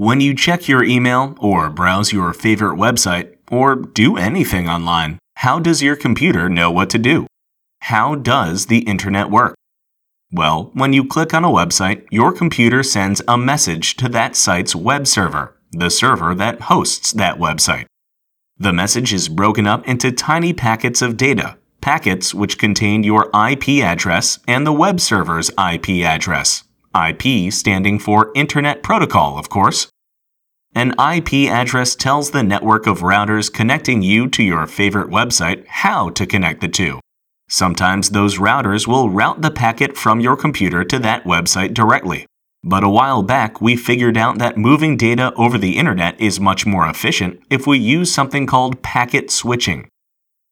When you check your email, or browse your favorite website, or do anything online, how does your computer know what to do? How does the internet work? Well, when you click on a website, your computer sends a message to that site's web server, the server that hosts that website. The message is broken up into tiny packets of data, packets which contain your IP address and the web server's IP address. IP standing for Internet Protocol, of course. An IP address tells the network of routers connecting you to your favorite website how to connect the two. Sometimes those routers will route the packet from your computer to that website directly. But a while back, we figured out that moving data over the internet is much more efficient if we use something called packet switching.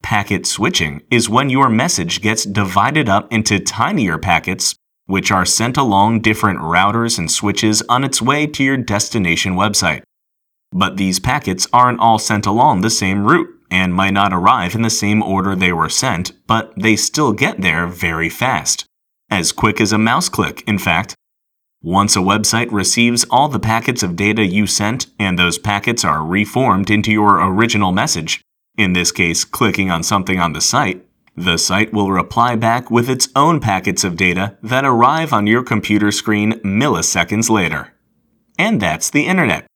Packet switching is when your message gets divided up into tinier packets, which are sent along different routers and switches on its way to your destination website. But these packets aren't all sent along the same route and might not arrive in the same order they were sent, but they still get there very fast. As quick as a mouse click, in fact. Once a website receives all the packets of data you sent, and those packets are reformed into your original message, in this case, clicking on something on the site, the site will reply back with its own packets of data that arrive on your computer screen milliseconds later. And that's the internet.